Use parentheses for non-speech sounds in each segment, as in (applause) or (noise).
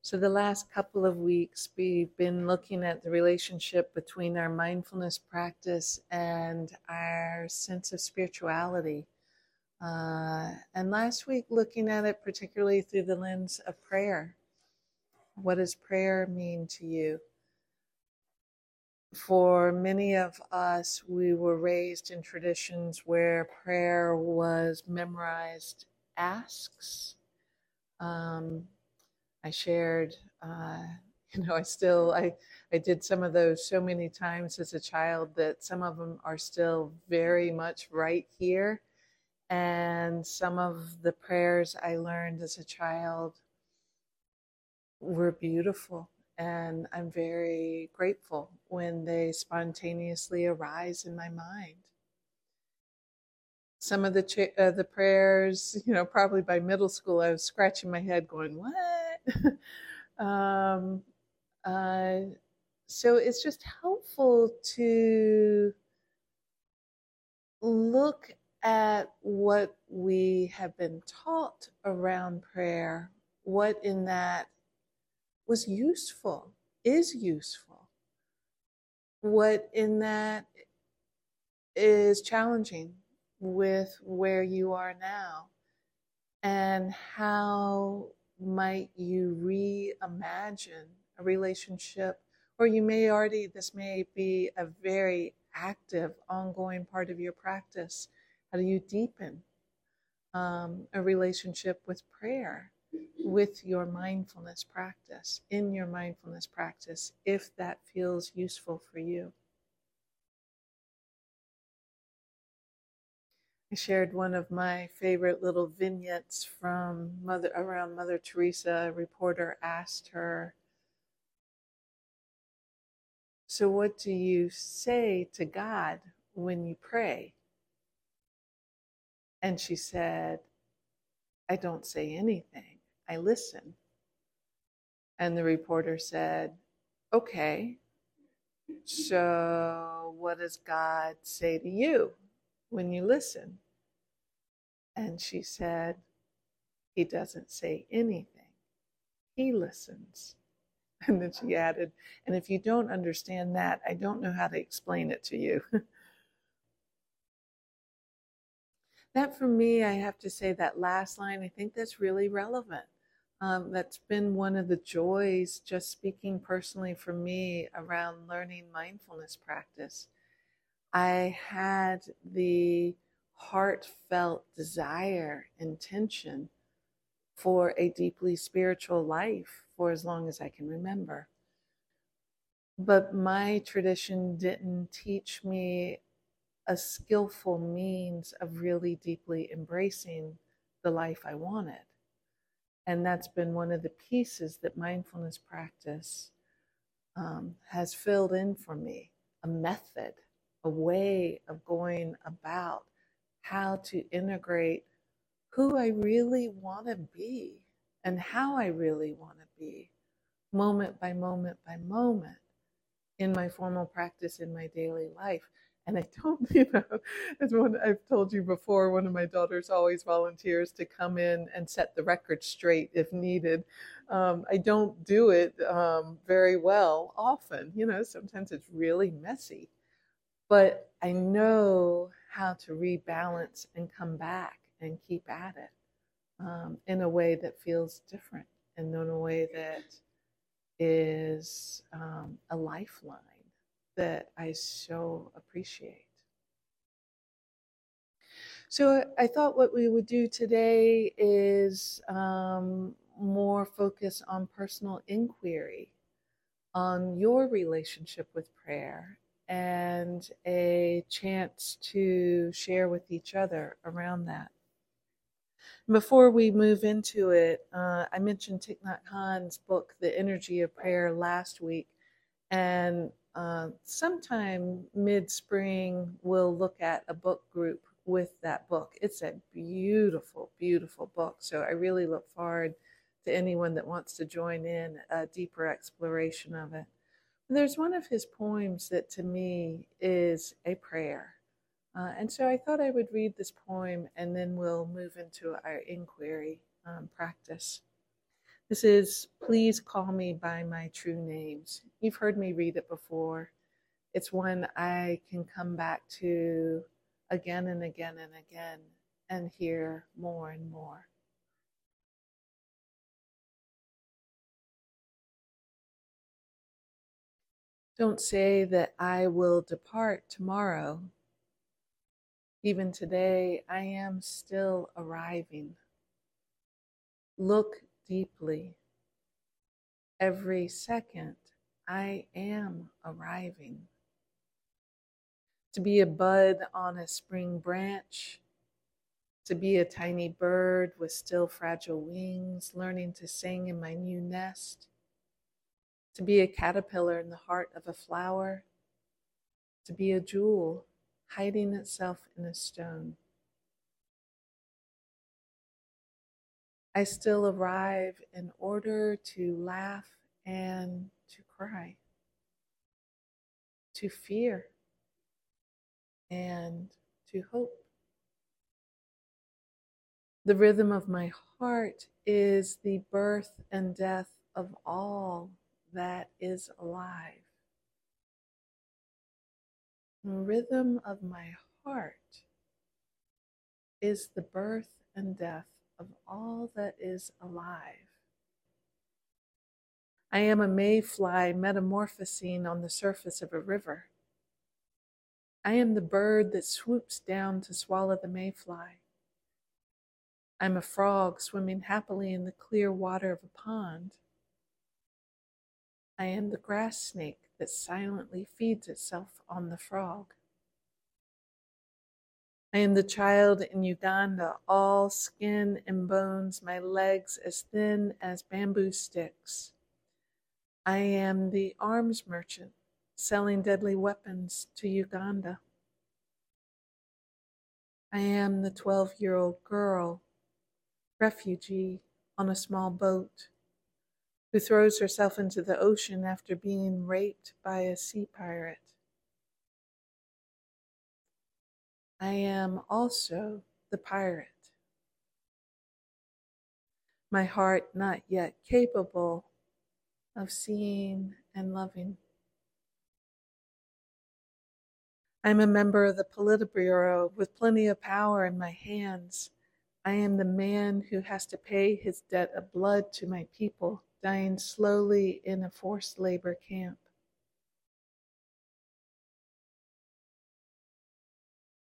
So, the last couple of weeks, we've been looking at the relationship between our mindfulness practice and our sense of spirituality. Uh, and last week, looking at it particularly through the lens of prayer. What does prayer mean to you? For many of us, we were raised in traditions where prayer was memorized asks. Um, I shared, uh, (laughs) you know, I still, I, I did some of those so many times as a child that some of them are still very much right here. And some of the prayers I learned as a child were beautiful. And I'm very grateful when they spontaneously arise in my mind. Some of the uh, the prayers, you know, probably by middle school, I was scratching my head, going, "What?" (laughs) um, uh, so it's just helpful to look at what we have been taught around prayer, what in that was useful, is useful, what in that is challenging with where you are now, and how might you reimagine a relationship, or you may already, this may be a very active, ongoing part of your practice. How do you deepen um, a relationship with prayer? with your mindfulness practice, in your mindfulness practice, if that feels useful for you. I shared one of my favorite little vignettes from Mother around Mother Teresa. A reporter asked her, So, what do you say to God when you pray? And she said, I don't say anything. I listen. And the reporter said, Okay, so what does God say to you when you listen? And she said, He doesn't say anything, He listens. (laughs) And then she added, And if you don't understand that, I don't know how to explain it to you. (laughs) that for me, I have to say that last line, I think that's really relevant um, that's been one of the joys, just speaking personally for me, around learning mindfulness practice. I had the heartfelt desire, intention for a deeply spiritual life for as long as I can remember. But my tradition didn't teach me a skillful means of really deeply embracing the life I wanted. And that's been one of the pieces that mindfulness practice um, has filled in for me a method, a way of going about how to integrate who I really want to be and how I really want to be, moment by moment by moment, in my formal practice, in my daily life. And I don't, (laughs) you know, as one I've told you before, one of my daughters always volunteers to come in and set the record straight if needed. Um, I don't do it um, very well often. You know, sometimes it's really messy, but I know how to rebalance and come back and keep at it um, in a way that feels different and in a way that is um, a lifeline that I so appreciate. So I thought what we would do today is um, more focus on personal inquiry, on your relationship with prayer, and a chance to share with each other around that. Before we move into it, uh, I mentioned Thich Nhat Hanh's book, The Energy of Prayer, last week. And uh, sometime mid spring, we'll look at a book group with that book. It's a beautiful, beautiful book. So I really look forward to anyone that wants to join in a deeper exploration of it. There's one of his poems that to me is a prayer. Uh, and so I thought I would read this poem and then we'll move into our inquiry um, practice. This is Please call me by my true names. You've heard me read it before. It's one I can come back to again and again and again and hear more and more. Don't say that I will depart tomorrow. Even today, I am still arriving. Look deeply. Every second, I am arriving. To be a bud on a spring branch, to be a tiny bird with still fragile wings, learning to sing in my new nest to be a caterpillar in the heart of a flower, to be a jewel hiding itself in a stone. I still arrive in order to laugh and to cry, to fear and to hope. The rhythm of my heart is the birth and death of all that is alive. The rhythm of my heart is the birth and death of all that is alive. I am a mayfly metamorphosing on the surface of a river. I am the bird that swoops down to swallow the mayfly. I'm a frog swimming happily in the clear water of a pond. I am the grass snake that silently feeds itself on the frog. I am the child in Uganda, all skin and bones, my legs as thin as bamboo sticks. I am the arms merchant selling deadly weapons to Uganda. I am the 12 year old girl, refugee on a small boat who throws herself into the ocean after being raped by a sea pirate. I am also the pirate. My heart not yet capable of seeing and loving. I'm a member of the Politburo with plenty of power in my hands. I am the man who has to pay his debt of blood to my people dying slowly in a forced labor camp.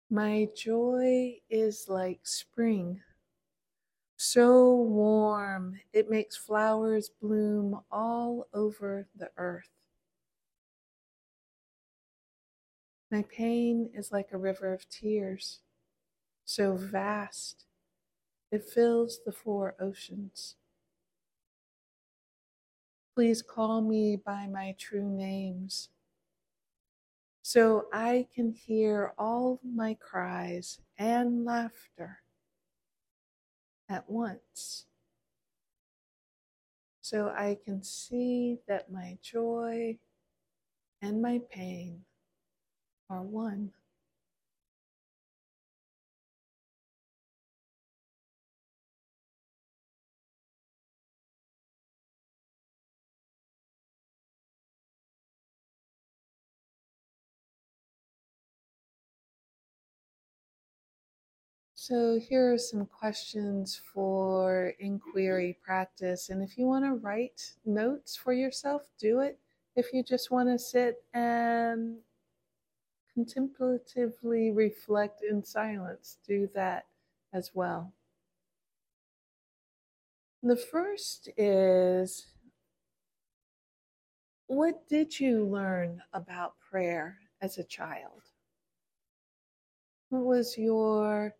My joy is like spring, so warm it makes flowers bloom all over the earth. My pain is like a river of tears, so vast it fills the four oceans. Please call me by my true names so I can hear all my cries and laughter at once. So I can see that my joy and my pain are one. So, here are some questions for inquiry practice. And if you want to write notes for yourself, do it. If you just want to sit and contemplatively reflect in silence, do that as well. The first is What did you learn about prayer as a child? What was your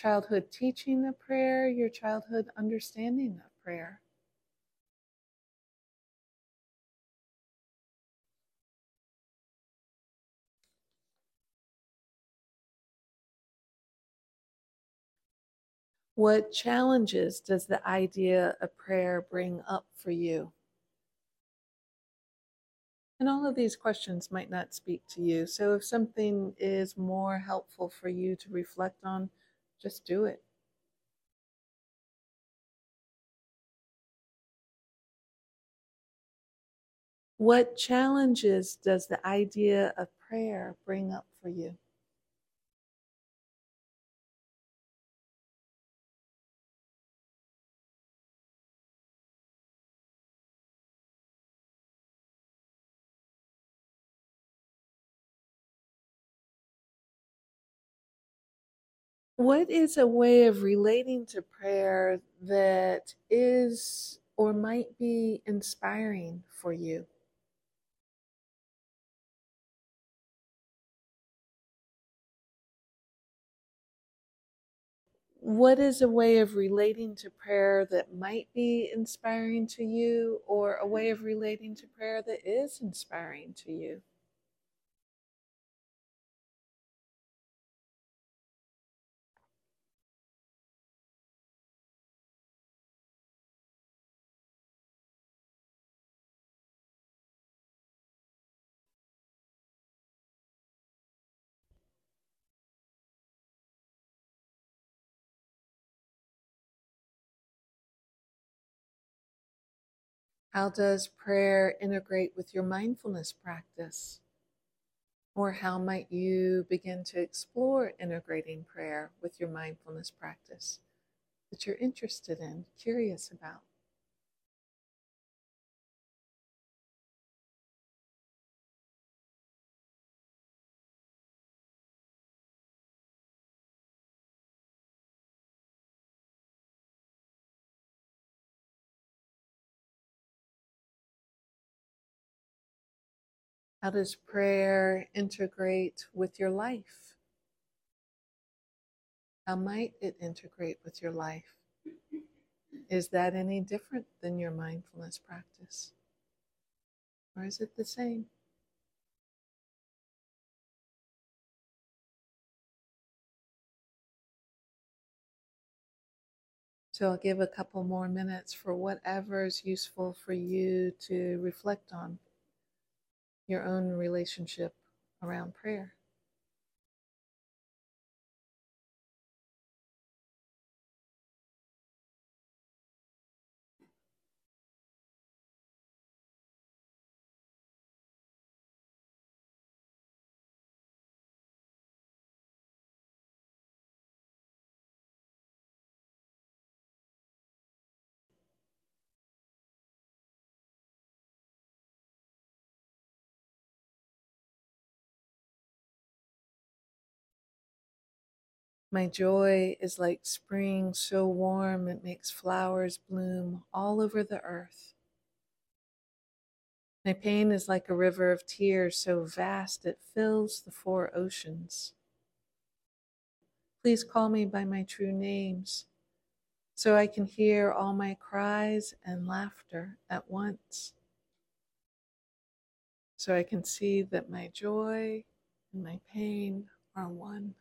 childhood teaching of prayer, your childhood understanding of prayer. What challenges does the idea of prayer bring up for you? And all of these questions might not speak to you. So if something is more helpful for you to reflect on, just do it. What challenges does the idea of prayer bring up for you? What is a way of relating to prayer that is or might be inspiring for you? What is a way of relating to prayer that might be inspiring to you, or a way of relating to prayer that is inspiring to you? How does prayer integrate with your mindfulness practice? Or how might you begin to explore integrating prayer with your mindfulness practice that you're interested in, curious about? How does prayer integrate with your life? How might it integrate with your life? Is that any different than your mindfulness practice? Or is it the same? So I'll give a couple more minutes for whatever is useful for you to reflect on your own relationship around prayer. My joy is like spring so warm it makes flowers bloom all over the earth. My pain is like a river of tears so vast it fills the four oceans. Please call me by my true names so I can hear all my cries and laughter at once. So I can see that my joy and my pain are one.